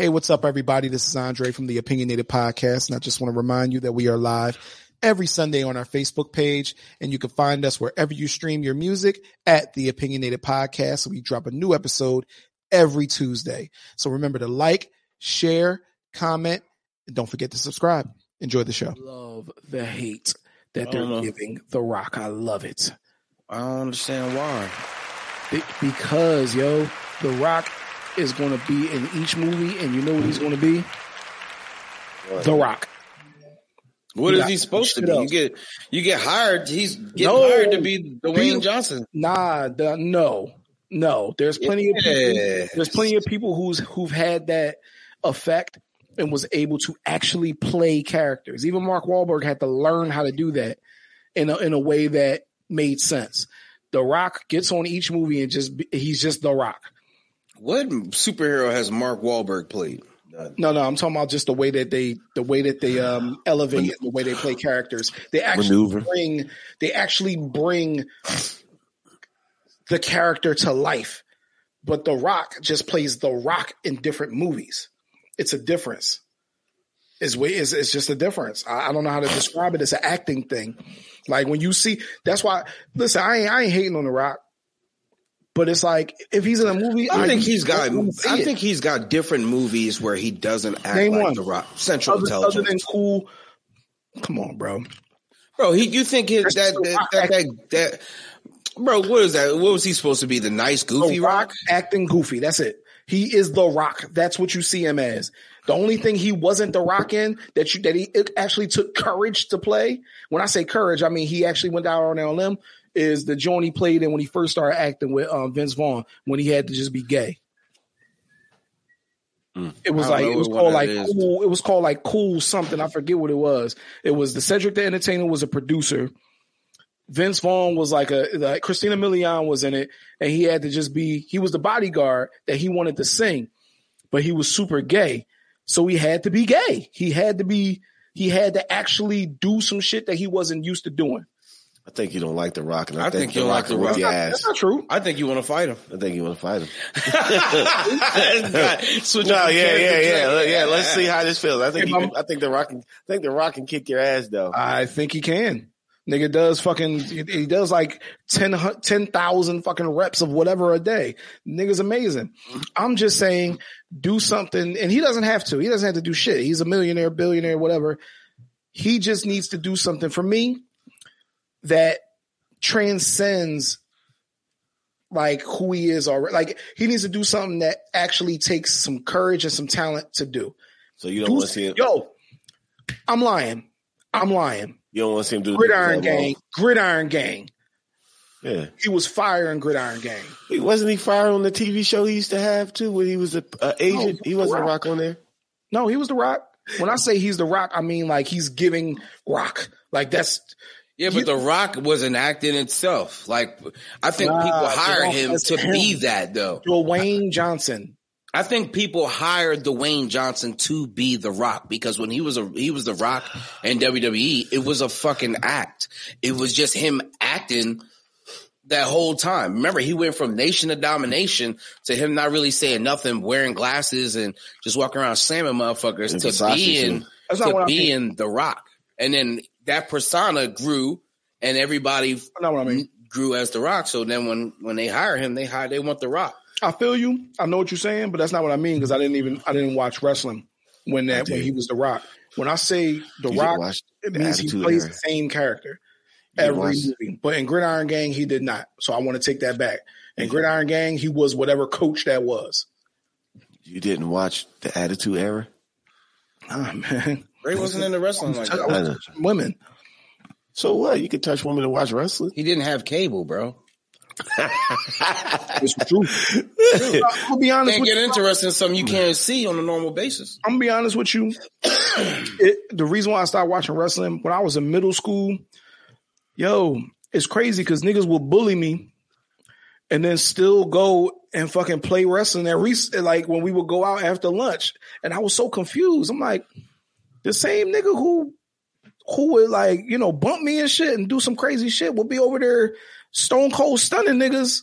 Hey, what's up, everybody? This is Andre from the Opinionated Podcast, and I just want to remind you that we are live every Sunday on our Facebook page, and you can find us wherever you stream your music at the Opinionated Podcast. we drop a new episode every Tuesday. So remember to like, share, comment, and don't forget to subscribe. Enjoy the show. Love the hate that they're oh. giving The Rock. I love it. I don't understand why. Because, yo, The Rock is going to be in each movie, and you know what he's going to be? What? The Rock. What he is he supposed to be? You get you get hired. He's getting no, hired to be Dwayne Johnson. Nah, the, no, no. There's plenty yes. of people. There's plenty of people who's who've had that effect and was able to actually play characters. Even Mark Wahlberg had to learn how to do that in a, in a way that made sense. The Rock gets on each movie and just he's just The Rock. What superhero has Mark Wahlberg played? No, no, I'm talking about just the way that they, the way that they um elevate, the way they play characters. They actually Maneuver. bring, they actually bring the character to life. But The Rock just plays The Rock in different movies. It's a difference. It's way, it's, it's just a difference. I, I don't know how to describe it. It's an acting thing. Like when you see, that's why. Listen, I ain't, I ain't hating on The Rock. But it's like if he's in a movie, I, I think he's got. I it. think he's got different movies where he doesn't act Name like one. the Rock. Central other, Intelligence. Other than cool. Come on, bro. Bro, he, you think his, that, that, that, that, that, bro, what is that? What was he supposed to be? The nice, goofy the rock, rock? Acting goofy. That's it. He is the rock. That's what you see him as. The only thing he wasn't the rock in that you that he actually took courage to play. When I say courage, I mean he actually went down on a limb is the joint he played in when he first started acting with um, Vince Vaughn when he had to just be gay. Mm. It was like it was called like cool. It was called like cool something. I forget what it was. It was the Cedric the Entertainer was a producer. Vince Vaughn was like a like Christina Milian was in it, and he had to just be. He was the bodyguard that he wanted to sing, but he was super gay, so he had to be gay. He had to be. He had to actually do some shit that he wasn't used to doing. I think you don't like the Rock, and I, I think, think you don't like the Rock. That's not, that's not true. I think you want to fight him. I think you want to fight him. Switch no, yeah, yeah, yeah, yeah. Let's see how this feels. I think can, I think the Rock. Can, I think the Rock can kick your ass though. I think he can. Nigga does fucking, he does like 10,000 10, fucking reps of whatever a day. Nigga's amazing. I'm just saying, do something, and he doesn't have to. He doesn't have to do shit. He's a millionaire, billionaire, whatever. He just needs to do something for me that transcends like who he is already. Like he needs to do something that actually takes some courage and some talent to do. So you don't want to see him. Yo, I'm lying. I'm lying. You don't want to see him do Gridiron Gang. Gridiron Gang. Yeah, he was fire in Gridiron Gang. He wasn't he fire on the TV show he used to have too when he was a, a agent. No, he wasn't rock. rock on there. No, he was the Rock. When I say he's the Rock, I mean like he's giving Rock. Like that's yeah, but The Rock was an act in itself. Like, I think nah, people hired him to him. be that though. Dwayne Johnson. I think people hired Dwayne Johnson to be The Rock because when he was a he was The Rock in WWE, it was a fucking act. It was just him acting that whole time. Remember, he went from Nation of Domination to him not really saying nothing, wearing glasses and just walking around slamming motherfuckers to being to being The Rock. And then that persona grew and everybody I mean. grew as the rock. So then when, when they hire him, they hire, they want the rock. I feel you. I know what you're saying, but that's not what I mean because I didn't even I didn't watch wrestling when that when he was the Rock. When I say the you Rock, it means he plays era. the same character every movie. But in Gridiron Gang, he did not. So I want to take that back. In Gridiron Gang, he was whatever coach that was. You didn't watch the Attitude Era? Ah man, Ray wasn't in the wrestling like that. Women. So what? You could touch women to watch wrestling. He didn't have cable, bro. it's true. I'm gonna be honest. Can't get you. interested in something you can't see on a normal basis. I'm gonna be honest with you. it, the reason why I started watching wrestling when I was in middle school, yo, it's crazy because niggas will bully me, and then still go and fucking play wrestling at rec- like when we would go out after lunch, and I was so confused. I'm like, the same nigga who who would like, you know, bump me and shit and do some crazy shit will be over there stone cold stunning niggas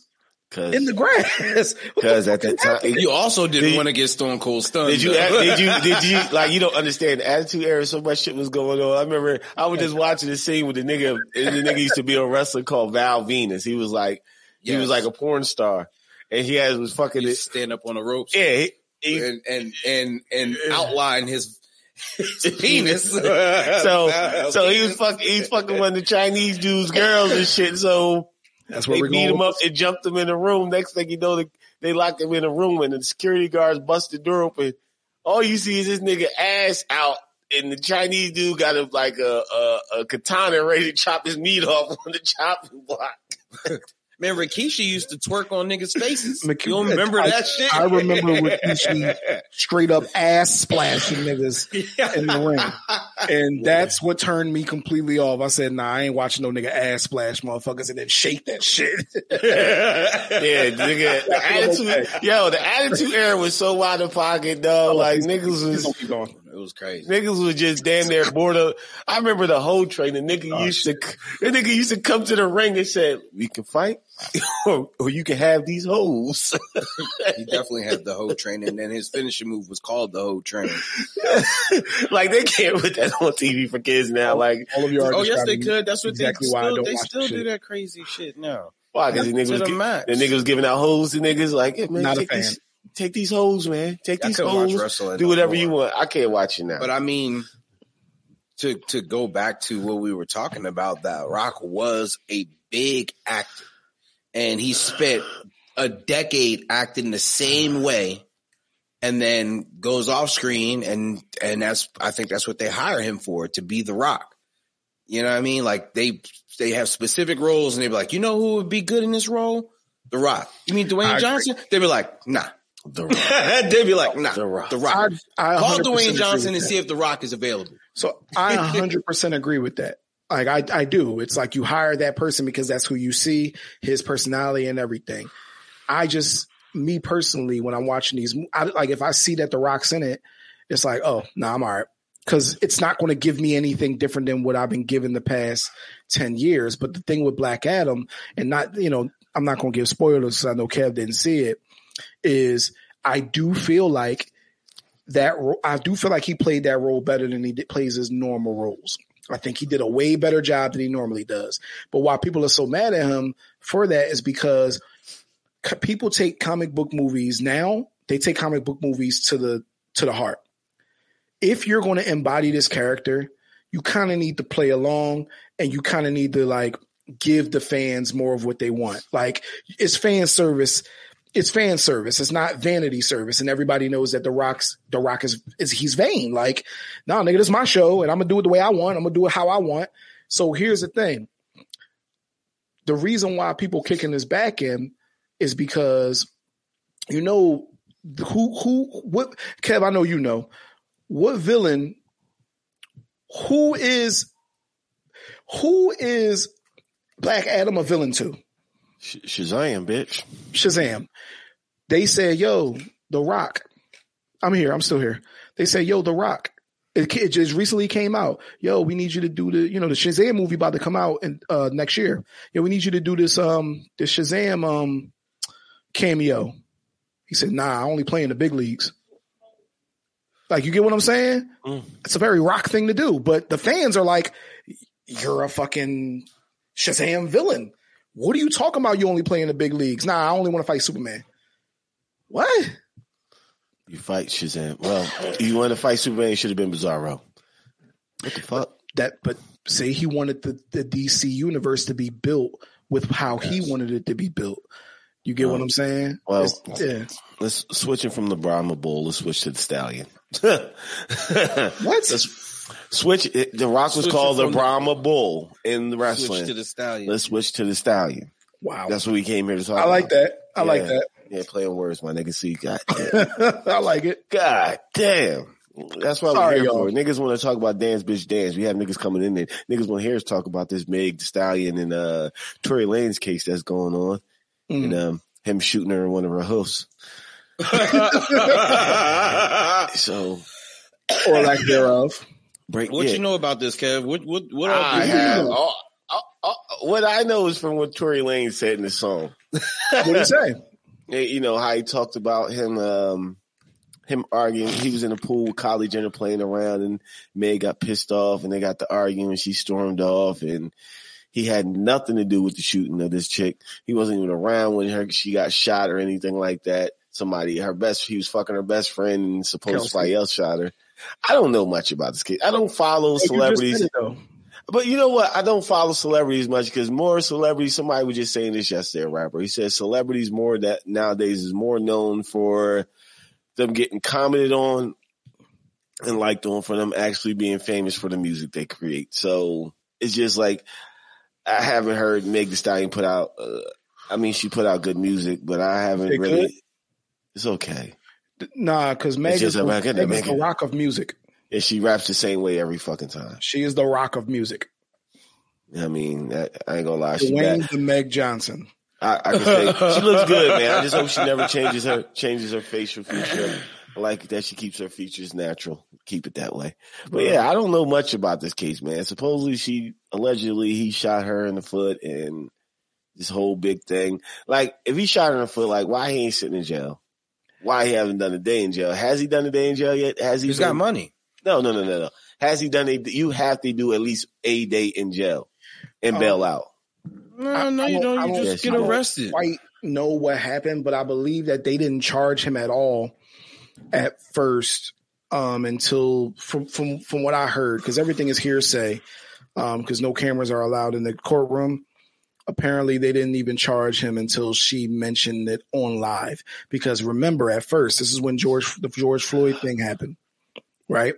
Cause, in the grass. Because at that time, you also didn't did, want to get Stone Cold stunned. Did you? did you? Did you? Like you don't understand the Attitude Era. So much shit was going on. I remember I was just watching the scene with the nigga. The nigga used to be a wrestler called Val Venis. He was like, yes. he was like a porn star, and he had was fucking it, stand up on the ropes. Yeah, he, he, and and and and outline his his penis. so so he was fucking he's fucking one of the Chinese dudes, girls and shit. So that's where they beat him up and jumped him in the room. Next thing you know, they, they locked him in a room and the security guards busted the door open. All you see is this nigga ass out and the Chinese dude got a, like a, a, a katana ready to chop his meat off on the chopping block. Man, Rikishi used to twerk on niggas' faces. you don't remember I, that shit? I remember Rikishi straight up ass splashing niggas in the ring. And that's what turned me completely off. I said, nah, I ain't watching no nigga ass splash motherfuckers and then shake that shit. yeah, nigga. The attitude, yo, the attitude era was so out of pocket, though. Oh, like niggas was it was crazy. Niggas was just damn near bored of. I remember the whole train. The nigga oh, used shit. to, the nigga used to come to the ring and said, "We can fight, or, or you can have these hoes." he definitely had the whole train, and then his finishing move was called the whole train. like they can't put that on TV for kids now. Like all of you are. Oh yes, they could. That's what exactly they why still, I don't they still do that crazy shit now. Why? Because the niggas was, the, the niggas was giving out hoes to niggas. Like, hey, man, not a fan. This, take these hoes, man. Take these hoes. Do whatever you want. I can't watch it now. But I mean, to to go back to what we were talking about, that Rock was a big actor, and he spent a decade acting the same way, and then goes off screen, and and that's I think that's what they hire him for to be the Rock. You know what I mean? Like they they have specific roles, and they be like, you know who would be good in this role? The Rock. You mean Dwayne I Johnson? They'd be like, nah. The Rock. They'd be like, nah, The Rock. The Rock. I, I Call Dwayne Johnson and see if The Rock is available. So I 100% agree with that. Like I, I do. It's like you hire that person because that's who you see, his personality and everything. I just, me personally, when I'm watching these, I, like if I see that The Rock's in it, it's like, oh, no, nah, I'm all right. Cause it's not going to give me anything different than what I've been given the past 10 years. But the thing with Black Adam and not, you know, I'm not going to give spoilers. I know Kev didn't see it is I do feel like that I do feel like he played that role better than he plays his normal roles. I think he did a way better job than he normally does. But why people are so mad at him for that is because people take comic book movies now, they take comic book movies to the to the heart. If you're going to embody this character, you kind of need to play along and you kind of need to like give the fans more of what they want. Like it's fan service it's fan service. It's not vanity service. And everybody knows that the rocks, the rock is, is he's vain. Like, nah, nigga, this is my show and I'm gonna do it the way I want. I'm gonna do it how I want. So here's the thing. The reason why people kicking his back in is because, you know, who, who, what, Kev, I know you know, what villain, who is, who is Black Adam a villain to? Shazam, bitch. Shazam. They said, yo, The Rock. I'm here. I'm still here. They said, yo, The Rock. It, it, just recently came out. Yo, we need you to do the, you know, the Shazam movie about to come out in, uh, next year. Yo, we need you to do this, um, the Shazam, um, cameo. He said, nah, I only play in the big leagues. Like, you get what I'm saying? Mm. It's a very rock thing to do, but the fans are like, you're a fucking Shazam villain. What are you talking about? You only play in the big leagues. Nah, I only want to fight Superman. What? You fight Shazam. Well, you want to fight Superman, it should have been Bizarro. What the fuck? That, but say he wanted the, the DC universe to be built with how yes. he wanted it to be built. You get um, what I'm saying? Well, it's, yeah. Let's switching from the Brahma Bull. Let's switch to the Stallion. what? Let's, Switch. It, the Rock was switch called the Brahma the, Bull in the wrestling. Switch to the Stallion. Let's switch to the Stallion. Wow, that's what we came here to talk. I like about. that. I yeah. like that. Yeah, playing words, my nigga. See, God, I like it. God damn. That's why we're here for. Niggas want to talk about dance, bitch, dance. We have niggas coming in there. Niggas want to hear us talk about this Meg Thee Stallion and uh Tory Lanez case that's going on, mm. and um him shooting her in one of her hoofs. so, or lack thereof. Break, what yeah. you know about this, Kev? What what what? I have, all, all, all, what I know is from what Tory Lane said in the song. what did he say? You know how he talked about him, um, him arguing. He was in the pool with Kylie Jenner playing around, and Meg got pissed off, and they got the arguing. She stormed off, and he had nothing to do with the shooting of this chick. He wasn't even around when her she got shot or anything like that. Somebody, her best, he was fucking her best friend, and supposed somebody else shot her. I don't know much about this kid. I don't follow celebrities. It, but you know what? I don't follow celebrities much because more celebrities. Somebody was just saying this yesterday. A rapper. He said celebrities more that nowadays is more known for them getting commented on and liked on for them actually being famous for the music they create. So it's just like I haven't heard Meg Thee Stallion put out. Uh, I mean, she put out good music, but I haven't really. Good? It's okay. Nah, because Meg is, the, Meg is the rock of music. And she raps the same way every fucking time. She is the rock of music. I mean, I, I ain't gonna lie. Dwayne the Meg Johnson. I, I can say she looks good, man. I just hope she never changes her changes her facial feature. I like that she keeps her features natural. Keep it that way. But yeah, I don't know much about this case, man. Supposedly she allegedly he shot her in the foot and this whole big thing. Like if he shot her in the foot, like why he ain't sitting in jail? Why he haven't done a day in jail? Has he done a day in jail yet? Has he? He's been, got money. No, no, no, no, no. Has he done a? You have to do at least a day in jail and um, bail out. No, no, you don't. You just get arrested. Quite know what happened, but I believe that they didn't charge him at all at first um, until from from from what I heard because everything is hearsay um, because um, no cameras are allowed in the courtroom. Apparently, they didn't even charge him until she mentioned it on live. Because remember, at first, this is when George the George Floyd thing happened, right?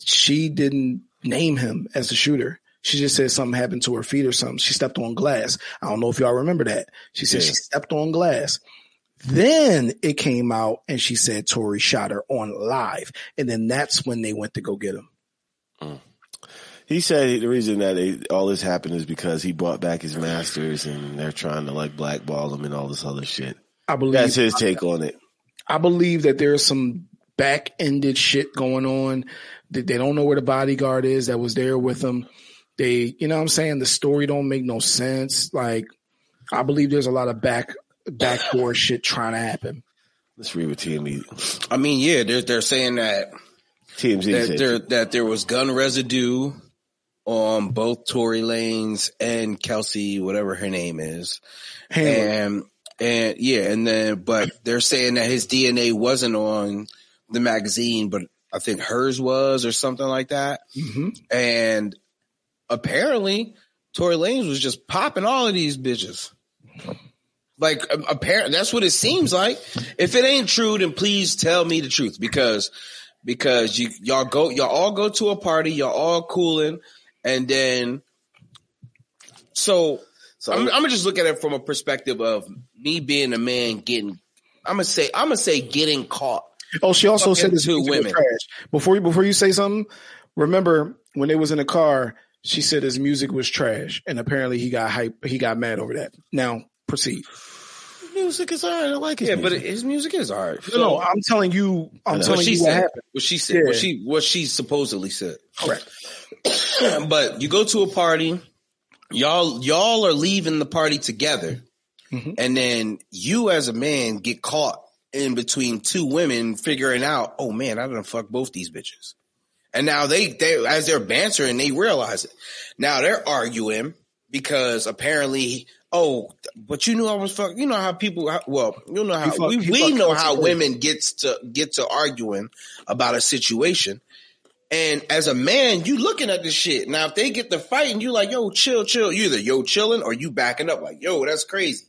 She didn't name him as the shooter. She just said something happened to her feet or something. She stepped on glass. I don't know if y'all remember that. She said yeah. she stepped on glass. Then it came out and she said Tory shot her on live. And then that's when they went to go get him. Mm. He said the reason that they, all this happened is because he brought back his masters and they're trying to like blackball him and all this other shit. I believe that's his take on it. I believe that there's some back ended shit going on. They don't know where the bodyguard is that was there with them. They, you know what I'm saying? The story don't make no sense. Like, I believe there's a lot of back backdoor shit trying to happen. Let's read what TMZ. I mean, yeah, they're they're saying that TMZ that there that there was gun residue on both Tory Lanez and Kelsey, whatever her name is, and and yeah, and then but they're saying that his DNA wasn't on the magazine, but I think hers was or something like that, mm-hmm. and apparently Tory Lanez was just popping all of these bitches. Like apparently that's what it seems like. If it ain't true, then please tell me the truth because because you y'all go y'all all go to a party, y'all all cooling, and then so so I'm, I'm, gonna just look at it from a perspective of me being a man getting. I'm gonna say I'm gonna say getting caught. Oh, she also said this to women. Before you before you say something, remember when they was in the car, she said his music was trash, and apparently he got hype. He got mad over that. Now proceed. Music is alright. I like it. Yeah, music. but his music is alright. So, no, I'm telling you. I'm telling you what happened. What she said. Yeah. What she what she supposedly said. Correct. but you go to a party, y'all y'all are leaving the party together, mm-hmm. and then you as a man get caught in between two women, figuring out, oh man, I done fuck both these bitches. And now they, they, as they're bantering, they realize it. Now they're arguing because apparently, oh, but you knew I was fuck. You know how people, well, you know how fuck, we, we know how women gets to get to arguing about a situation. And as a man, you looking at this shit. Now, if they get the fighting, you like, yo, chill, chill. You either yo chilling or you backing up like, yo, that's crazy.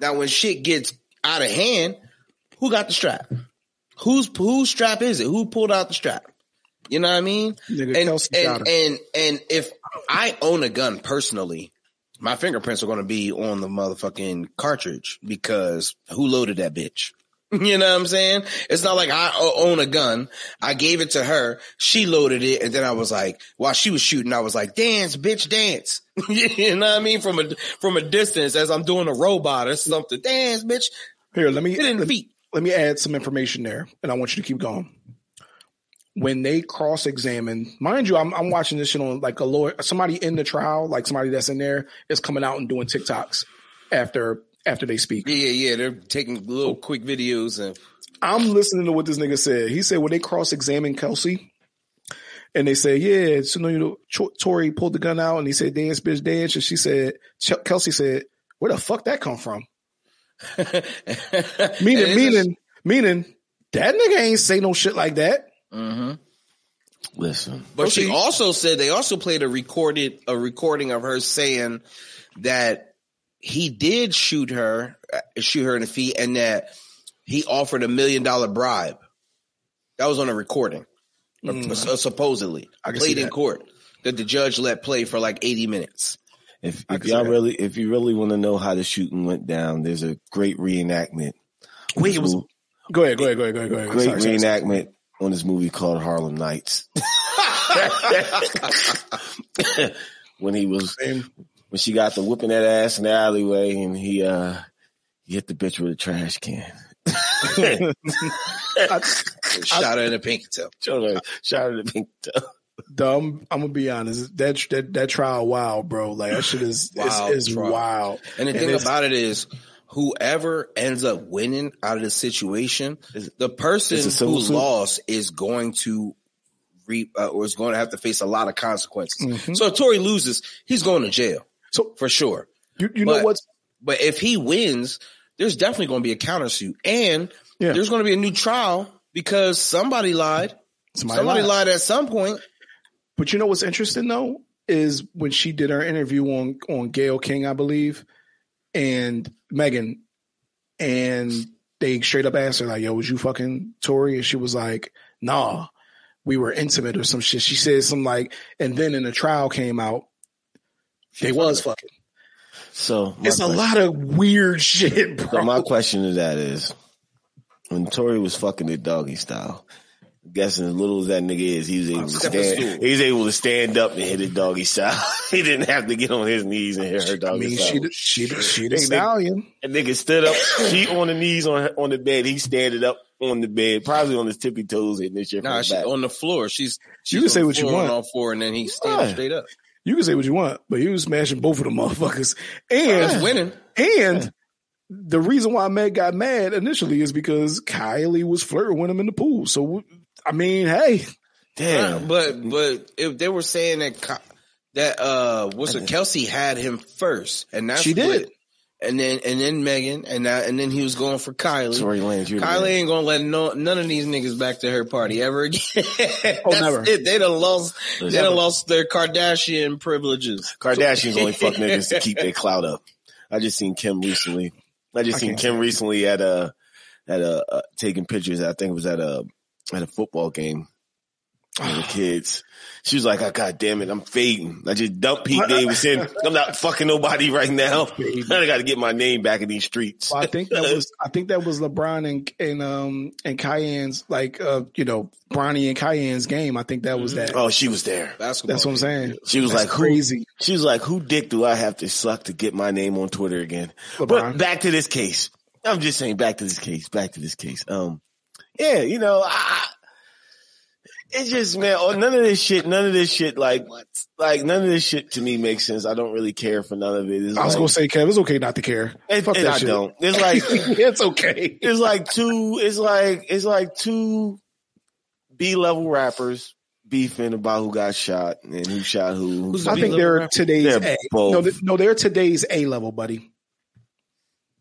Now, when shit gets out of hand, who got the strap? Whose whose strap is it? Who pulled out the strap? You know what I mean? Nigga, and, and, and, and if I own a gun personally, my fingerprints are going to be on the motherfucking cartridge because who loaded that bitch? You know what I'm saying? It's not like I own a gun. I gave it to her. She loaded it. And then I was like, while she was shooting, I was like, dance, bitch, dance. you know what I mean? From a, from a distance as I'm doing a robot or something. Dance, bitch. Here, let me, get in let, feet. let me add some information there and I want you to keep going when they cross examine, mind you, I'm, I'm watching this shit on like a lawyer, somebody in the trial, like somebody that's in there is coming out and doing TikToks after after they speak. Yeah, yeah, yeah. They're taking little quick videos and. I'm listening to what this nigga said. He said when they cross examine Kelsey, and they say, "Yeah, so you know, Ch- Tory pulled the gun out," and he said, "Dance, bitch, dance," and she said, Ch- Kelsey said, "Where the fuck that come from?" meaning, meaning, meaning that nigga ain't say no shit like that. Mm-hmm. Listen, but she also said they also played a recorded a recording of her saying that he did shoot her, uh, shoot her in the feet, and that he offered a million dollar bribe. That was on a recording, mm. supposedly played in court that the judge let play for like eighty minutes. If, if y'all really, if you really want to know how the shooting went down, there's a great reenactment. Wait, it was. Go ahead, go ahead, go ahead, go ahead. Go ahead. Great sorry, reenactment sorry. on this movie called Harlem Nights. when he was, when she got the whooping that ass in the alleyway, and he uh he hit the bitch with a trash can. I, shot her in the pinky toe. Shot her, shot her in the pinky toe. Dumb. I'm gonna be honest. That that that trial, wow, bro. Like that shit is wild is, is wild. And the and thing about it is, whoever ends up winning out of the situation, the person who suit? lost is going to reap uh, or is going to have to face a lot of consequences. Mm-hmm. So if Tory loses, he's going to jail. So for sure. You, you but, know what's but if he wins, there's definitely going to be a countersuit and yeah. there's going to be a new trial because somebody lied. Somebody, somebody lied. lied at some point. But you know what's interesting though is when she did her interview on on Gayle King, I believe, and Megan, and they straight up asked her like, "Yo, was you fucking Tory?" And she was like, "Nah, we were intimate or some shit." She said some like, and then in the trial came out, they was fucking. So it's question, a lot of weird shit, bro. So my question to that is, when Tory was fucking the doggy style, guessing as little as that nigga is, he was able to stand. He's able to stand up and hit a doggy style. he didn't have to get on his knees and hit her doggy I mean, style. She, she, she the stallion. And nigga stood up. she on the knees on on the bed. He standing up on the bed, probably on his tippy toes, hitting this shit. Nah, she on the floor. She's, she's you can say what you want on four, and then he standing yeah. straight up. You can say what you want, but he was smashing both of them motherfuckers, and winning, and the reason why Meg got mad initially is because Kylie was flirting with him in the pool. So I mean, hey, damn. But but if they were saying that that uh what's it Kelsey had him first, and that's she did. What, and then and then Megan, and that, and then he was going for Kylie. Tory Lanez, Kylie ain't gonna let no none of these niggas back to her party ever again. oh, never. It. They done lost. They done lost their Kardashian privileges. Kardashians only fuck niggas to keep their clout up. I just seen Kim recently. I just I seen Kim recently at a at a uh, taking pictures. I think it was at a at a football game the kids. She was like, oh, God damn it, I'm fading. I just dumped Pete Davidson. I'm not fucking nobody right now. I got to get my name back in these streets. Well, I think that was, I think that was LeBron and, and, um, and Cayenne's, like, uh, you know, Bronny and Cayenne's game. I think that was that. Oh, she was there. Basketball That's what I'm saying. She was That's like, crazy. Who, she was like, who dick do I have to suck to get my name on Twitter again? LeBron. But back to this case. I'm just saying back to this case, back to this case. Um, yeah, you know, I, it's just man, oh, none of this shit, none of this shit, like, like none of this shit to me makes sense. I don't really care for none of it. It's I was like, gonna say, Kev, it's okay not to care. And, Fuck and that I shit. don't. It's like it's okay. It's like two. It's like it's like two B level rappers beefing about who got shot and who shot who. Who's I think they're rapper? today's they're A. Both. No, no, they're today's A level, buddy.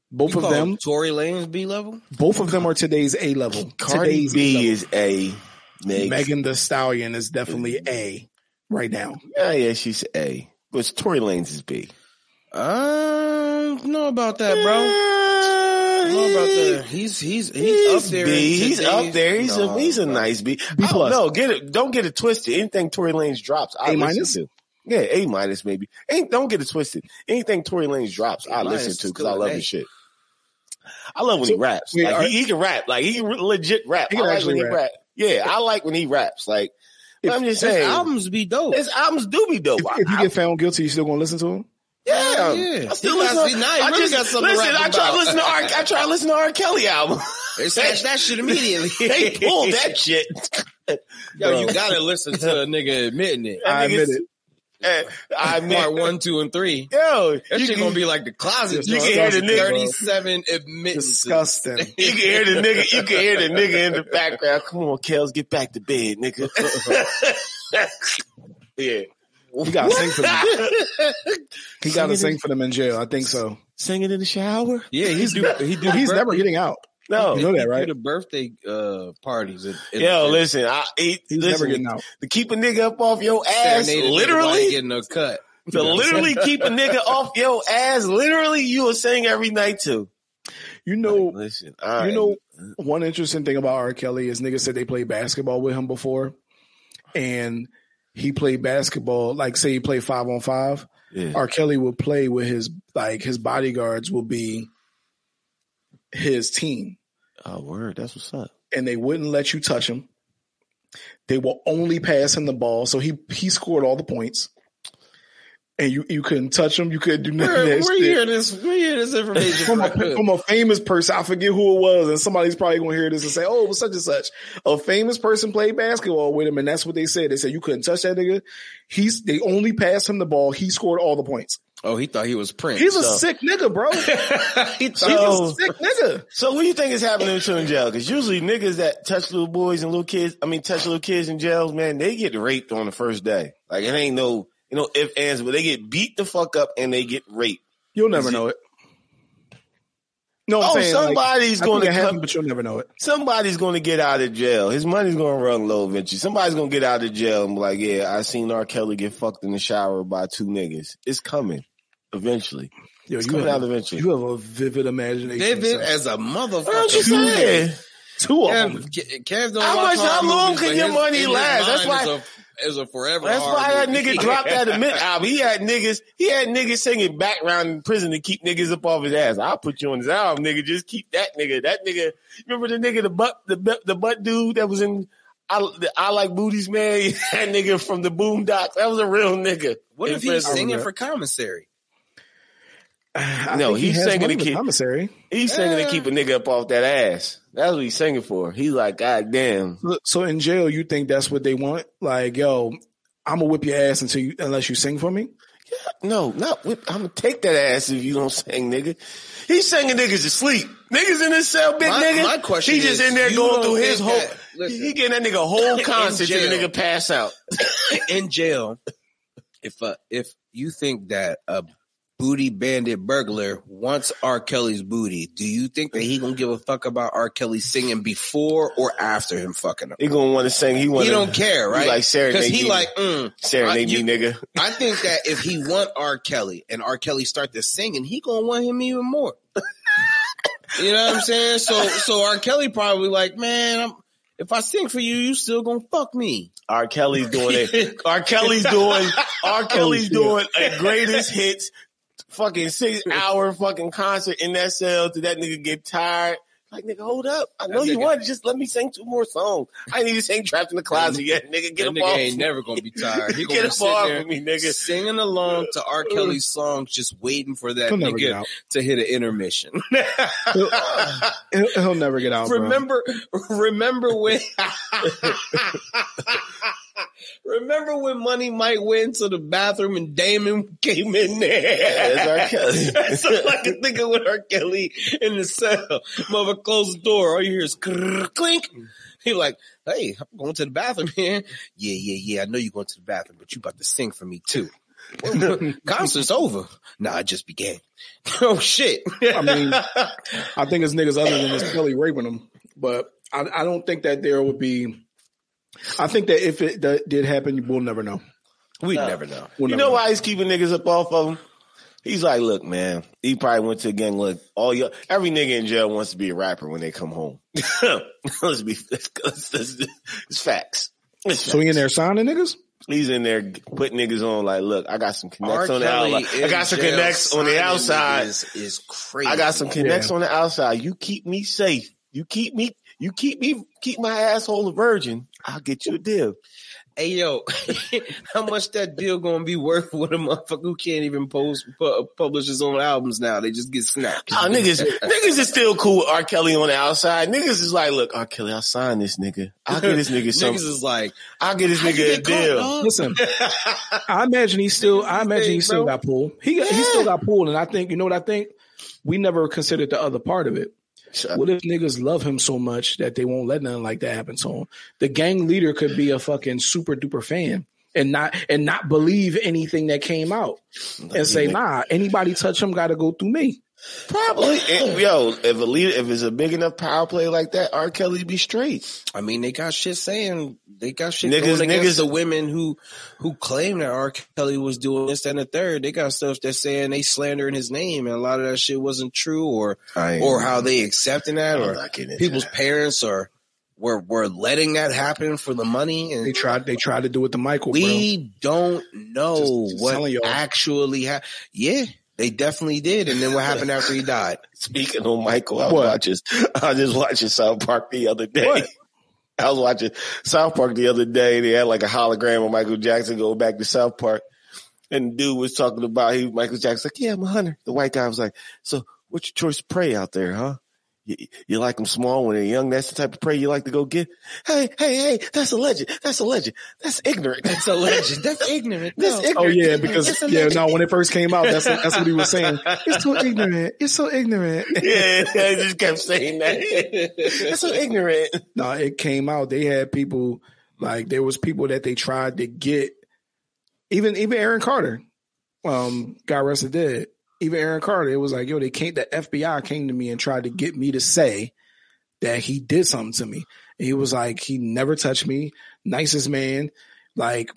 Both you of them. Tory Lanez B level. Both of them are today's A level. Cardi today's B is A. Megan Thee Stallion is definitely A right now. Yeah, yeah, she's A. But Tory Lanez is B. Uh, know about that, bro. Know about that. He's he's he's, he's up there. B. He's up there. He's no, a he's a nice B. B plus. No, get it. Don't get it twisted. Anything Tory Lanez drops, I A minus. To. Yeah, A minus maybe. Ain't don't get it twisted. Anything Tory Lanez drops, I listen to because I love his shit. I love when so, he raps. Wait, like are, he, he, can rap. Like he can legit rap. He can I like when rap. he rap. Yeah, I like when he raps. Like if, I'm just saying, albums be dope. His albums do be dope. If, if you get found guilty, you still gonna listen to him? Yeah, yeah. I still listen. Got, now I really just listen. I try to listen to R. I try to listen to R. Kelly album. They snatched that shit immediately. they pulled that shit. Yo, you gotta listen to a nigga admitting it. I admit it. Eh, I mean, part one, two, and three. Yo, that shit gonna be like the closet. You can hear the nigga. Thirty-seven admittance. Disgusting. you can hear the nigga. You can hear the nigga in the background. Come on, Kels, get back to bed, nigga. yeah. He got to sing for them. he got to sing for them in jail. I think so. Singing in the shower. Yeah, he's do, he do. He's never getting out. No, you know that, right? The birthday uh, parties. At, at Yo, listen, I, he, he's listen, never getting out. To keep a nigga up off your ass, literally getting a cut. To literally keep a nigga off your ass, literally, you will sing every night too. You know, like, listen, you know, one interesting thing about R. Kelly is niggas said they played basketball with him before, and he played basketball. Like, say he played five on five. Yeah. R. Kelly would play with his like his bodyguards will be his team. Oh, word. That's what's up. And they wouldn't let you touch him. They will only pass him the ball. So he he scored all the points. And you, you couldn't touch him. You couldn't do nothing. Where, where you hear this? Where you hear this information from, a, from a famous person? I forget who it was, and somebody's probably going to hear this and say, "Oh, it was such and such." A famous person played basketball with him, and that's what they said. They said you couldn't touch that nigga. He's they only passed him the ball. He scored all the points. Oh, he thought he was Prince. He's a sick nigga, bro. he so, He's a sick nigga. So what do you think is happening to in jail? Because usually niggas that touch little boys and little kids, I mean, touch little kids in jails, man, they get raped on the first day. Like it ain't no, you know, if ands, but they get beat the fuck up and they get raped. You'll never know it. No, I'm oh, saying, somebody's like, going to happen, but you'll never know it. Somebody's going to get out of jail. His money's going to run low eventually. Somebody's going to get out of jail and be like, "Yeah, I seen R. Kelly get fucked in the shower by two niggas. It's coming eventually. Yo, it's you coming have, out eventually. You have a vivid imagination. Vivid as a motherfucker. What you saying? Two of them. Kev don't how much? How long can your his, money last? That's why. Is a, forever. That's why that nigga dropped that admit album. He had niggas. He had niggas singing background in prison to keep niggas up off his ass. I'll put you on his album, nigga. Just keep that nigga. That nigga. Remember the nigga, the butt, the the butt dude that was in. I, the, I like booties, man. that nigga from the Boondocks. That was a real nigga. What if he's singing for commissary? I no, he's he singing to keep commissary. He's singing to keep a nigga up off that ass. That's what he's singing for. He's like, God damn. So in jail, you think that's what they want? Like, yo, I'm gonna whip your ass until you, unless you sing for me. Yeah, no, not whip. I'm gonna take that ass if you don't sing, nigga. He's singing niggas to sleep. Niggas in his cell, big my, nigga. My question he just is, in there going through his whole. Listen, he getting that nigga whole concert till the nigga pass out. in jail, if uh, if you think that a booty bandit burglar wants R. Kelly's booty, do you think that he gonna give a fuck about R. Kelly singing before or after him fucking him? He gonna want to sing. He want. He don't care, right? Like Sarah, Because he like mm, serenade me, nigga. I think that if he want R. Kelly and R. Kelly start to singing, he gonna want him even more. you know what I'm saying? So so R. Kelly probably like, man, I'm, if I sing for you, you still gonna fuck me. R. Kelly's doing it. R. Kelly's doing. R. Kelly's doing a greatest hits. Fucking six hour fucking concert in that cell to that nigga get tired. Like nigga, hold up. I know That you nigga- want. Just let me sing two more songs. I need to sing trapped in the closet yet, nigga. Get that nigga off. ain't never gonna be tired. He gonna Get be up there of me, nigga. singing along to R. Kelly's songs, just waiting for that He'll nigga to hit an intermission. He'll, he'll, he'll never get out. bro. remember, remember when, remember when Money Mike went to the bathroom and Damon came in there. That's R. Kelly. That's all I can think of with R. Kelly in the cell. Mother close the door. All you hear is clink. He like, hey, I'm going to the bathroom here. Yeah, yeah, yeah. I know you're going to the bathroom, but you about to sing for me too. Concert's over. Nah, it just began. Oh shit. I mean, I think it's niggas other than this Kelly raping them, but I, I don't think that there would be. I think that if it that did happen, we'll never know. we never know. We'll You never know why he's keeping niggas up off of him? He's like, look, man. He probably went to a gang. Look, all your every nigga in jail wants to be a rapper when they come home. let's be, let's, let's, let's, it's facts. It's So he in there signing niggas? He's in there putting niggas on. Like, look, I got some connects R. on the outside. I got some connects on the outside. Is, is crazy. I got some connects Yeah. on the outside. You keep me safe. You keep me. You keep me, keep my asshole a virgin. I'll get you a deal. Hey yo, how much that deal gonna be worth with a motherfucker who can't even post pu- publish his own albums now? They just get snapped. Oh, niggas, niggas is still cool with R. Kelly on the outside. Niggas is like, look, R. Kelly, I'll sign this nigga. I'll get this nigga some. Niggas is like, I'll get this nigga a deal. Caught, Listen, I imagine he still. I imagine he still got pulled. He got, he still got pulled, and I think you know what I think. We never considered the other part of it. What if niggas love him so much that they won't let nothing like that happen to him? The gang leader could be a fucking super duper fan and not and not believe anything that came out and say, nah, anybody touch him got to go through me. Probably, and, eh, yo. If a leader, if it's a big enough power play like that, R. Kelly be straight. I mean, they got shit saying they got shit niggas, going against niggas, the women who who claim that R. Kelly was doing this and the third. They got stuff that's saying they slandering his name, and a lot of that shit wasn't true, or or how they accepting that, or people's that. parents are were were letting that happen for the money. And they tried they tried to do it to Michael. We bro. don't know just, just what actually happened. Yeah. They definitely did. And then what happened after he died? Speaking of Michael, I was watching, I was just watching South Park the other day. What? I was watching South Park the other day. They had like a hologram of Michael Jackson going back to South Park. And the dude was talking about he Michael Jackson like, yeah, I'm a hunter. The white guy was like, so what's your choice of prey out there, huh? You, you, like them small when they're young. That's the type of prey you like to go get. Hey, hey, hey, that's a legend. That's a legend. That's ignorant. That's a legend. That's ignorant. No. That's ignorant. Oh yeah, because yeah, no, when it first came out, that's what, that's what he was saying. It's so ignorant. It's so ignorant. Yeah, I just kept saying that. It's so ignorant. No, it came out. They had people like there was people that they tried to get. Even even Aaron Carter, um, got arrested dead even Aaron Carter, it was like, yo, they came, the FBI came to me and tried to get me to say that he did something to me. And he was like, he never touched me, nicest man. Like,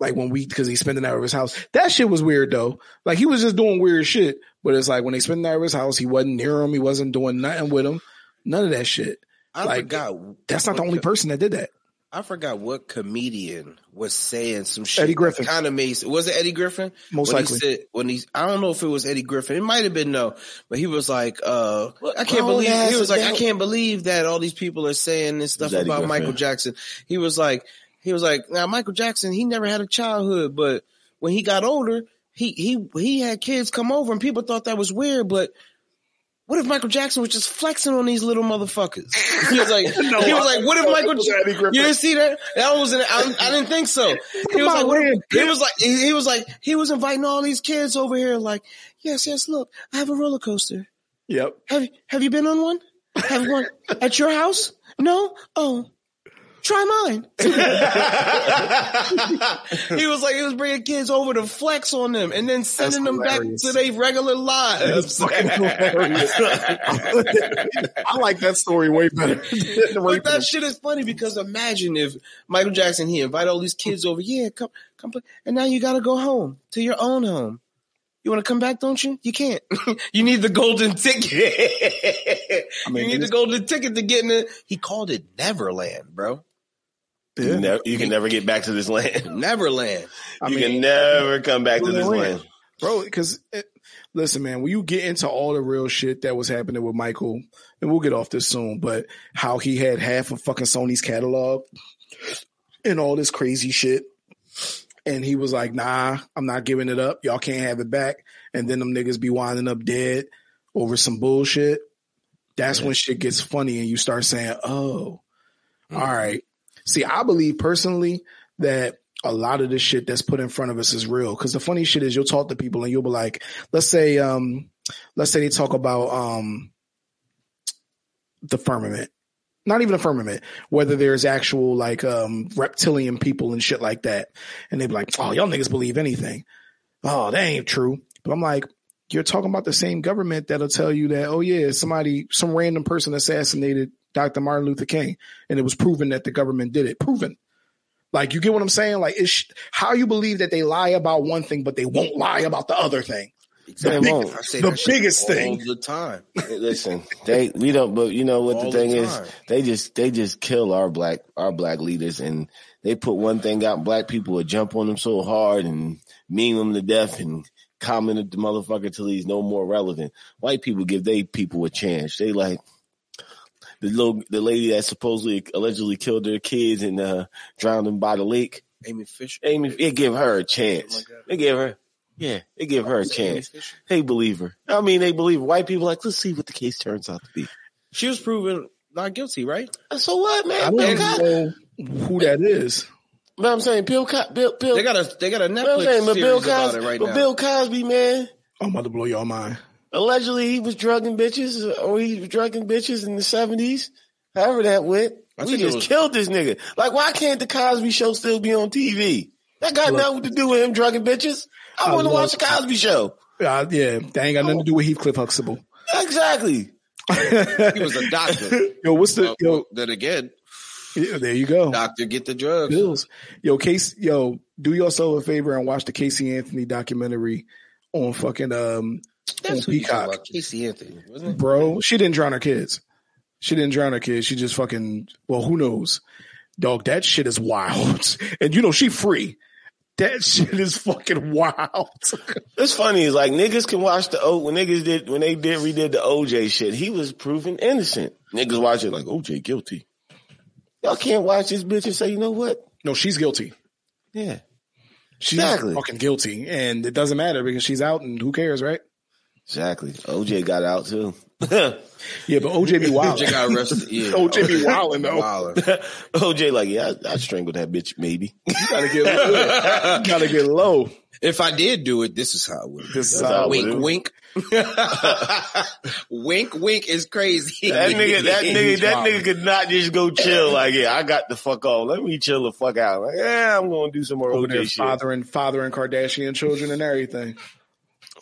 like when we, cause he spent the night at his house. That shit was weird though. Like he was just doing weird shit. But it's like when they spent the night at his house, he wasn't near him. He wasn't doing nothing with him. None of that shit. I like, forgot. That's not the only person that did that. I forgot what comedian was saying some shit. Eddie Griffin. Kind of made was it Eddie Griffin? Most when likely. He said, when he, I don't know if it was Eddie Griffin. It might have been no, but he was like, uh, I can't believe. He was like, I can't believe that all these people are saying this stuff about Griffin. Michael Jackson. He was like, he was like, now Michael Jackson, he never had a childhood, but when he got older, he he he had kids come over, and people thought that was weird, but what if Michael Jackson was just flexing on these little motherfuckers? He was like, no, he was like, what if Michael? Jackson? You didn't see that? That was, I, I didn't think so. He was like, if, he was like, he was like, he was inviting all these kids over here. Like, yes, yes, look, I have a roller coaster. Yep. Have Have you been on one? Have one at your house? No. Oh, try mine. he was like, he was bringing kids over to flex on them and then sending them back to their regular lives. I like that story way better. but that shit is funny because imagine if Michael Jackson, he invite all these kids over. Yeah, come, come, play. and now you got to go home to your own home. You want to come back, don't you? You can't. you need the golden ticket. I mean, you need the golden ticket to get in it. He called it Neverland, bro. Yeah. You, never, you, can never get back to this land. Neverland. I you mean, can never come back to this land. Bro, because listen, man, when you get into all the real shit that was happening with Michael, and we'll get off this soon, but how he had half of fucking Sony's catalog and all this crazy shit. And he was like, nah, I'm not giving it up. Y'all can't have it back. And then them niggas be winding up dead over some bullshit. That's yeah. when shit gets funny and you start saying, oh, mm-hmm. all right. See, I believe personally that a lot of the shit that's put in front of us is real. Cause the funny shit is you'll talk to people and you'll be like, let's say, um, let's say they talk about, um, the firmament, not even a firmament, whether there's actual like, um, reptilian people and shit like that. And they be like, oh, y'all niggas believe anything. Oh, that ain't true. But I'm like, you're talking about the same government that'll tell you that, oh yeah, somebody, some random person assassinated Dr. Martin Luther King, and it was proven that the government did it. Proven. Like you get what I'm saying? Like it's how you believe that they lie about one thing, but they won't lie about the other thing. The, big, the biggest thing. All the time. Listen, they we don't. But you know what all the thing the is? They just they just kill our black our black leaders, and they put one thing out. Black people would jump on them so hard and meme them to death and comment the motherfucker till he's no more relevant. White people give they people a chance. They like the little the lady that supposedly allegedly killed their kids and uh, drowned them by the lake. Amy Fisher. Amy, they give her a chance. Oh they give her, yeah, they give her a chance. They believe her. I mean, they believe her. white people. Like, let's see what the case turns out to be. She was proven not guilty, right? So what, man? I don't know who that is. But I'm saying Bill, Co- Bill, Bill. They got a they got a Netflix saying, but Bill Cosby, right but now. Bill Cosby, man. I'm about to blow y'all mind. Allegedly, he was drugging bitches, or he was drugging bitches in the '70s. However that went, I we just was... killed this nigga. Like, why can't the Cosby Show still be on TV? That got Look, nothing to do with him drugging bitches. I, I want to watch the Cosby Show. Uh, yeah, that ain't got nothing to do with Heathcliff Huxtable. Exactly. he was a doctor. Yo, what's the yo? Then again, yeah, there you go. Doctor, get the drugs. Bills. Yo, case. Yo, do yourself a favor and watch the Casey Anthony documentary on fucking um That's on Peacock. Casey Anthony, wasn't it? Bro, she didn't drown her kids. She didn't drown her kids. She just fucking. Well, who knows? Dog, that shit is wild. And you know she free. That shit is fucking wild. it's funny. is like niggas can watch the O when niggas did when they did redid the OJ shit. He was proven innocent. Niggas watch it like OJ guilty. Y'all can't watch this bitch and say, you know what? No, she's guilty. Yeah. She's exactly. fucking guilty. And it doesn't matter because she's out and who cares, right? Exactly. OJ got out too. yeah, but OJ be wild. OJ got arrested. Yeah. OJ be wilding though. OJ like, yeah, I, I strangled that bitch. Maybe. You gotta get low. You gotta get low. If I did do it, this is how it would. This is how wink, wink. wink, wink is crazy. That nigga, that nigga, that nigga could not just go chill. Like, yeah, I got the fuck off. Let me chill the fuck out. Like, yeah, I'm going to do some more Over OJ there, shit. Father and father and Kardashian children and everything.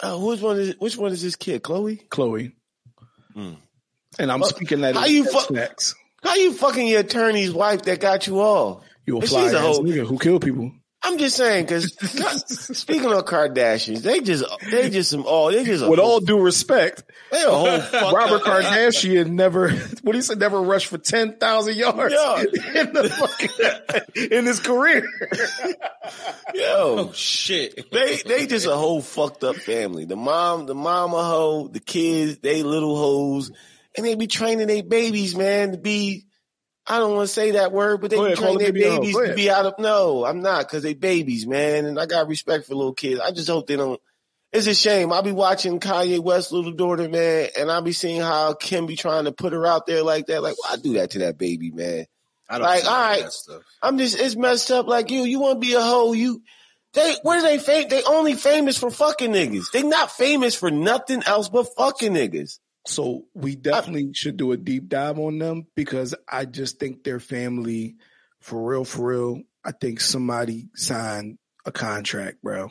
Oh, which one is which one is this kid? Khloé. Khloé. Mm. And I'm speaking that how you fuck How you fucking your attorney's wife that got you all? You a fly ass nigga who kill people. I'm just saying because speaking of Kardashians, they just they just some all they just with all due respect, they a whole fuck Robert Kardashian never what he said never rushed for ten thousand yards Yo. in the fucking in his career. Yo, oh, shit, they they just a whole fucked up family. The mom, the mama hoe, the kids, they little hoes, and they be training their babies, man, to be I don't want to say that word, but they ahead, train their babies to be out of. No, I'm not because they babies, man, and I got respect for little kids. I just hope they don't. It's a shame. I'll be watching Kanye West's little daughter, man, and I'll be seeing how Kim be trying to put her out there like that. Like, why do that to that baby, man? I don't like, all right, I'm just it's messed up. Like you, you want to be a hoe? You, they, what are they famous? They only famous for fucking niggas. They not famous for nothing else but fucking niggas. So we definitely I, should do a deep dive on them because I just think their family, for real, for real, I think somebody signed a contract, bro,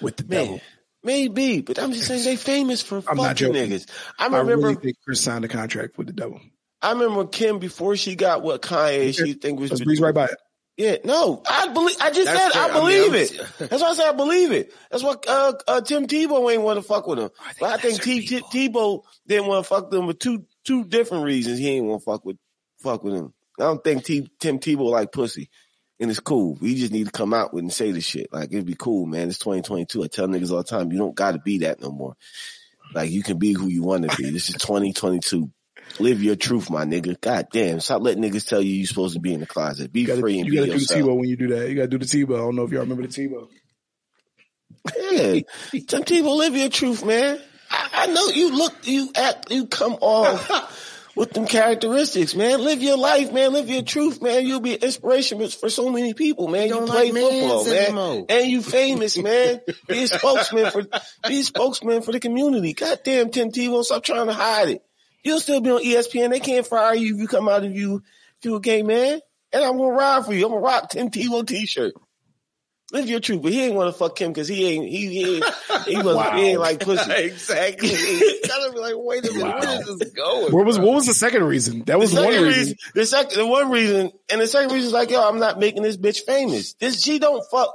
with the Man, devil. Maybe, but I'm just saying they famous for I'm fucking niggas. I remember. I really think Kris signed a contract with the devil. I remember Kim before she got what Kanye she think was. Breeze right by it. Yeah, no, I believe. I just That's said fair. I believe I mean, it. That's why I said I believe it. That's why uh, uh, Tim Tebow ain't want to fuck with him. I but I think T- T- Tebow didn't want to fuck them for two two different reasons. He ain't want to fuck with fuck with him. I don't think T- Tim Tebow like pussy, and it's cool. We just need to come out with and say this shit. Like it'd be cool, man. It's 2022. I tell niggas all the time, you don't got to be that no more. Like you can be who you want to be. This is 2022. Live your truth, my nigga. God damn. Stop letting niggas tell you you're supposed to be in the closet. Be gotta, free and you gotta do the Tebow when you do that. You gotta do the Tebow. I don't know if y'all remember the Tebow. Yeah. Some people live your truth, man. I, I, know you look, you act, you come off with them characteristics, man. Live your life, man. Live your truth, man. You'll be an inspiration for so many people, man. You, you play like football, man. Anymore. And you famous, man. be a spokesman for, be a spokesman for the community. Goddamn, Tim Tebow, stop trying to hide it. You'll still be on ESPN. They can't fire you if you come out of you if you a gay man. And I'm gonna ride for you. I'm gonna rock Tim Tebow t-shirt. Live your truth, but he ain't want to fuck him because he ain't he he ain't, he was wow. he ain't like pussy. exactly. gotta be like, wait a minute, wow. where is this going? What was what was the second reason? That was one reason. reason. The second, the one reason, and the second reason is like, yo, I'm not making this bitch famous. This she don't fuck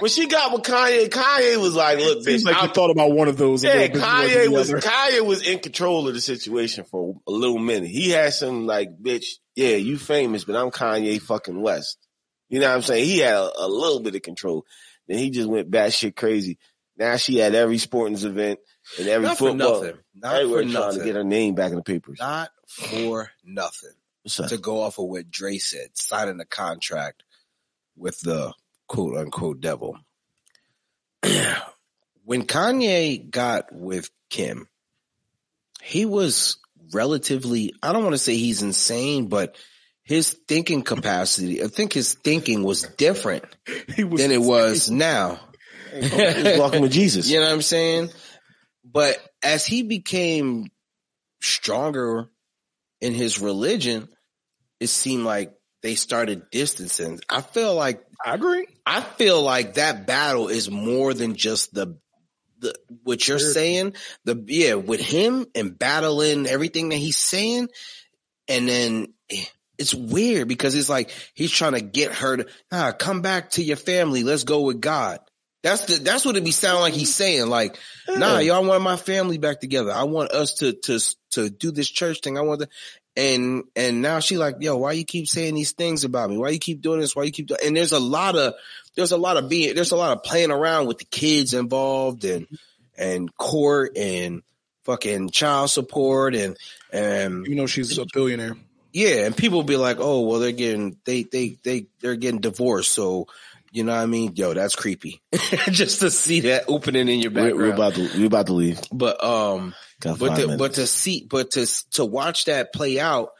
when she got with Kanye, Kanye was like, "Look, Seems bitch." Like I thought about one of those. Yeah, Kanye was Kanye was in control of the situation for a little minute. He had some like, "Bitch, yeah, you famous, but I'm Kanye fucking West." You know what I'm saying? He had a, a little bit of control. Then he just went batshit crazy. Now she had every sporting event and every Not football. for nothing. Not for trying nothing. to get her name back in the papers. Not for nothing. What's up? To go off of what Dre said, signing a contract with the quote unquote devil. when Kanye got with Kim, he was relatively, I don't want to say he's insane, but his thinking capacity, I think his thinking was different was than it was now. He was walking with Jesus. You know what I'm saying? But as he became stronger in his religion, it seemed like they started distancing. I feel like I agree. I feel like that battle is more than just the the what you're Sure. saying. The yeah, with him and battling everything that he's saying, and then it's weird because it's like he's trying to get her to ah, come back to your family. Let's go with God. That's the that's what it be sound like he's saying. Like, nah, y'all want my family back together. I want us to to to do this church thing. I want to and and now she like, yo, why you keep saying these things about me? Why you keep doing this? Why you keep doing? And there's a lot of there's a lot of being there's a lot of playing around with the kids involved and and court and fucking child support and and You know she's a billionaire. yeah, and people be like, oh, well, they're getting they they they they're getting divorced, so. You know what I mean? Yo, that's creepy. Just to see that opening in your We're, background. we're about to we're about to leave. but um Got but to, minutes. but to see but to to watch that play out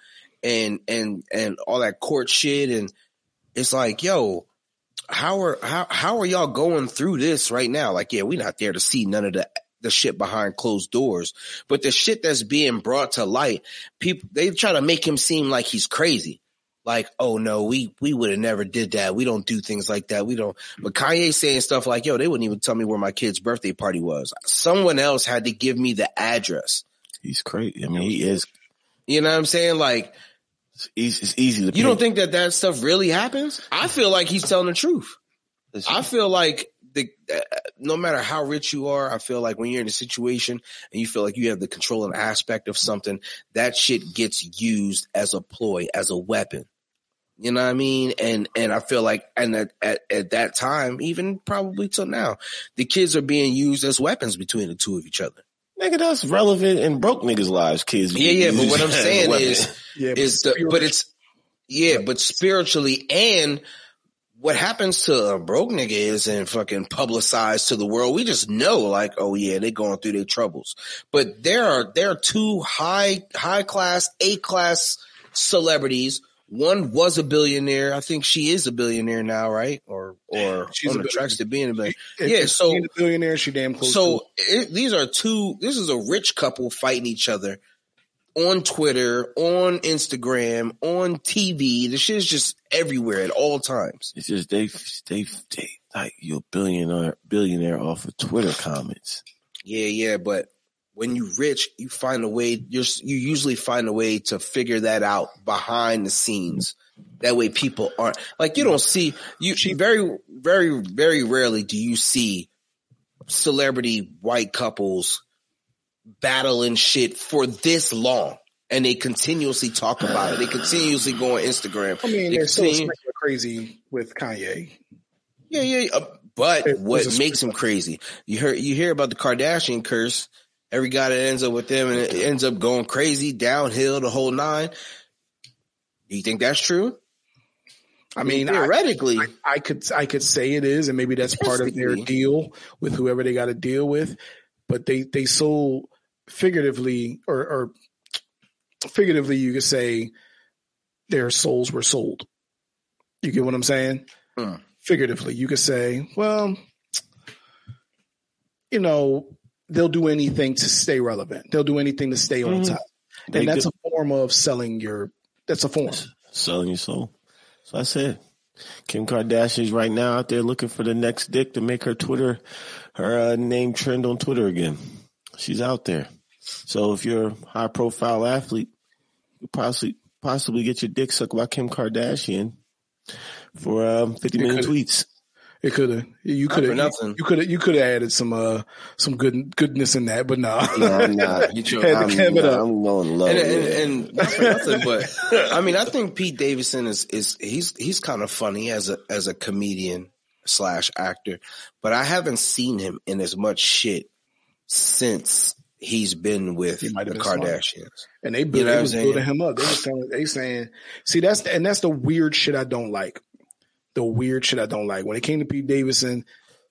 and and and all that court shit and it's like yo how are how how are y'all going through this right now like yeah we're not there to see none of the the shit behind closed doors but the shit that's being brought to light people they try to make him seem like he's crazy like oh no we we would have never did that we don't do things like that we don't but Kanye saying stuff like yo they wouldn't even tell me where my kid's birthday party was someone else had to give me the address He's crazy. I mean, he is. you know what I'm saying? Like, It's easy, it's easy to. you don't think that that stuff really happens? I feel like he's telling the truth. I feel like the uh, no matter how rich you are, I feel like when you're in a situation and you feel like you have the controlling aspect of something, that shit gets used as a ploy, as a weapon. You know what I mean? And and I feel like and at, at, at that time, even probably till now, the kids are being used as weapons between the two of each other. Nigga, that's relevant in broke niggas' lives, kids. Yeah, yeah, but what I'm Use as a saying is Yeah, is the, but it's yeah, but spiritually and what happens to a broke nigga isn't fucking publicized to the world. We just know like, oh yeah, they're going through their troubles. But there are there are two high high class, A class celebrities. One was a billionaire. I think she is a billionaire now, right? Or or She's on the tracks to being a billionaire. If- Yeah, so- she's a billionaire, she damn close. So it, these are two. This is a rich couple fighting each other on Twitter, on Instagram, on TV. The shit is just everywhere at all times. It's just they, they, they like you're billionaire, billionaire off of Twitter comments. Yeah, yeah, but when you rich, you find a way. You're you usually find a way to figure that out behind the scenes. That way, people aren't like you don't see you. very, very, very rarely do you see celebrity white couples battling shit for this long. And they continuously talk about it. They continuously go on Instagram. I mean, They they're still continue- sprinkler crazy with Kanye. Yeah, yeah. uh, but It what makes him crazy? You hear you hear about the Kardashian curse. Every guy that ends up with them and it ends up going crazy downhill the whole nine. Do you think that's true? I mean, I, theoretically, I could I could say it is, and maybe that's part of their deal with whoever they got to deal with. But they they so figuratively or, or figuratively, you could say their souls were sold. You get what I'm saying? Hmm. Figuratively, you could say, well, you know, they'll do anything to stay relevant. They'll do anything to stay on Mhm. top, They and that's do- a form of selling your. That's a form. selling your soul. So I said, Kim Kardashian's right now out there looking for the next dick to make her Twitter, her uh, name trend on Twitter again. She's out there. So if you're a high profile athlete, you possibly possibly get your dick sucked by Kim Kardashian for um, 50 million tweets. It could have. You could have. You could have. You could have added some uh some good goodness in that, but nah. No, I'm not. You. Had to I'm, keep it up. I'm going low. and, and, yeah. and not for nothing, but I mean, I think Pete Davidson is is he's he's kind of funny as a as a comedian. slash actor, but I haven't seen him in as much shit since he's been with the Kardashians. Smart. And they, build, you know they was building him up. They was telling, they saying, see, that's the, and that's the weird shit I don't like. The weird shit I don't like. When it came to Pete Davidson,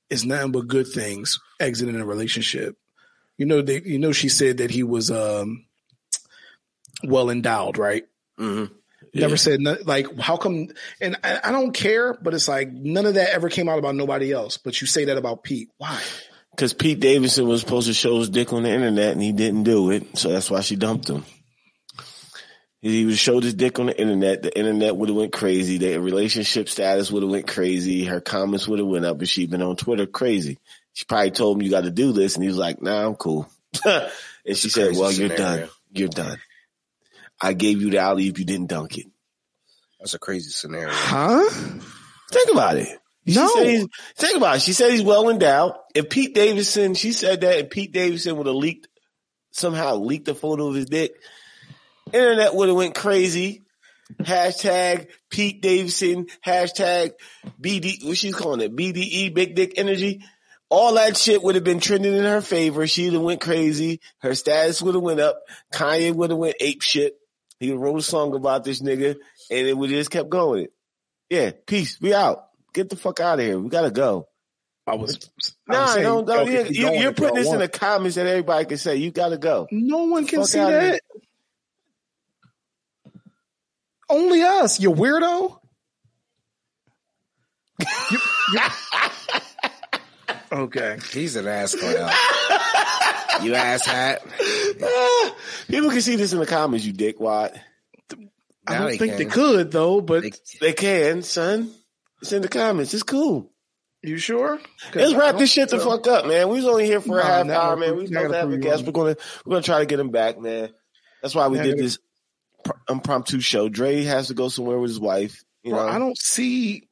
it's nothing but good things exiting a relationship. You know, they, you know, she said that he was um, well endowed, right? Mm-hmm. Yeah. Never said like how come? And I, I, don't care, but it's like none of that ever came out about nobody else. But you say that about Pete. Why? Because Pete Davidson was supposed to show his dick on the internet and he didn't do it, so that's why she dumped him. He would showed his dick on the internet. The internet would have went crazy. Their relationship status would have went crazy. Her comments would have went up, and she'd been on Twitter crazy. She probably told him you got to do this, and he was like, "Nah, I'm cool." and she said, "Well, you're done. You're done." I gave you the alley if you didn't dunk it. That's a crazy scenario. Huh? Think about it. No. think about it. She said he's well endowed. If Pete Davidson, she said that if Pete Davidson would have leaked, somehow leaked a photo of his dick, internet would have went crazy. Hashtag Pete Davidson, hashtag BD, what she's calling it? BDE, Big Dick Energy. All that shit would have been trending in her favor. She'd have went crazy. Her status would have went up. Kanye would have went ape shit. He wrote a song about this nigga and it would just kept going. Yeah, peace. We out. Get the fuck out of here. We gotta go. I was. I nah, saying, don't, don't, you're, you, you're putting this in the comments that everybody can say. You gotta go. No one can see that. Only us, you weirdo. you, you, okay. He's an ass clown. you ass hat. People can see this in the comments, you dickwad. I don't think can. they could though, but they, they, can, son. It's in the comments. It's cool. You sure? Let's wrap this shit the fuck up, man. We was only here for no, a half hour, man. We supposed to have a guest. We're gonna we're gonna try to get him back, man. That's why we did this impromptu show. Dre has to go somewhere with his wife. You Bro, know, I don't see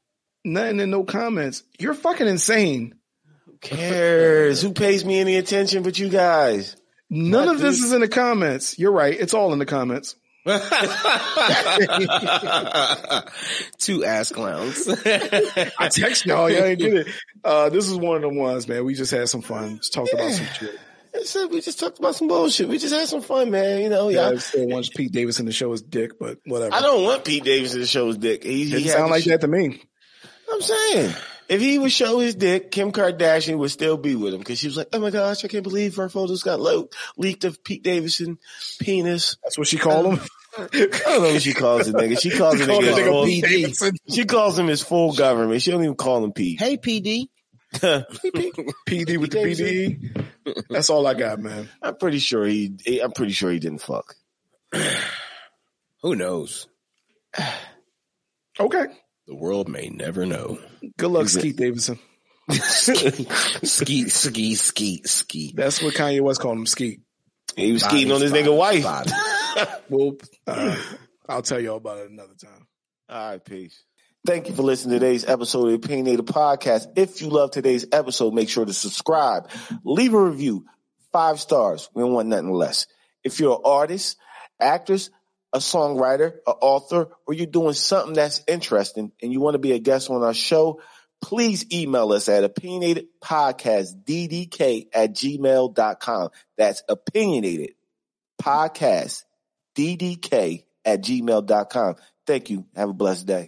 nothing in no comments. You're fucking insane. Who cares? Who pays me any attention but you guys? None Not of this is in the comments. You're right. It's all in the comments. Two ass clowns. I text y'all. Y'all ain't get it. Uh, this is one of the ones, man. We just had some fun. Just talked yeah. about some shit. We just talked about some bullshit. We just had some fun, man. You know, yeah. I still want Pete Davidson to show his dick, but whatever. I don't want Pete Davidson to show his dick. He, he sound like sh- that to me. I'm saying if he would show his dick, Kim Kardashian would still be with him because she was like, "Oh my gosh, I can't believe her photos got lo- leaked of Pete Davidson penis." That's what she called him. I don't know what she calls it, nigga. She calls it nigga, full, PD. She calls him his full government. She don't even call him Pete. Hey, PD. PD with the PD. That's all I got, man. I'm pretty sure he. I'm pretty sure he didn't fuck. Who knows? okay. The world may never know. Good luck, Skeet Davidson. skeet, skeet, skeet, skeet. That's what Kanye West called him, Skeet. He was skeeting on his nigga wife. well, uh, I'll tell y'all about it another time. All right, peace. Thank you for listening to today's episode of the Opinionated Podcast. If you love today's episode, make sure to subscribe, leave a review, five stars. We don't want nothing less. If you're an artist, actress, a songwriter, an author, or you're doing something that's interesting and you want to be a guest on our show, please email us at opinionatedpodcastddk at gmail.com. That's opinionated podcast ddk at gmail.com. Thank you. Have a blessed day.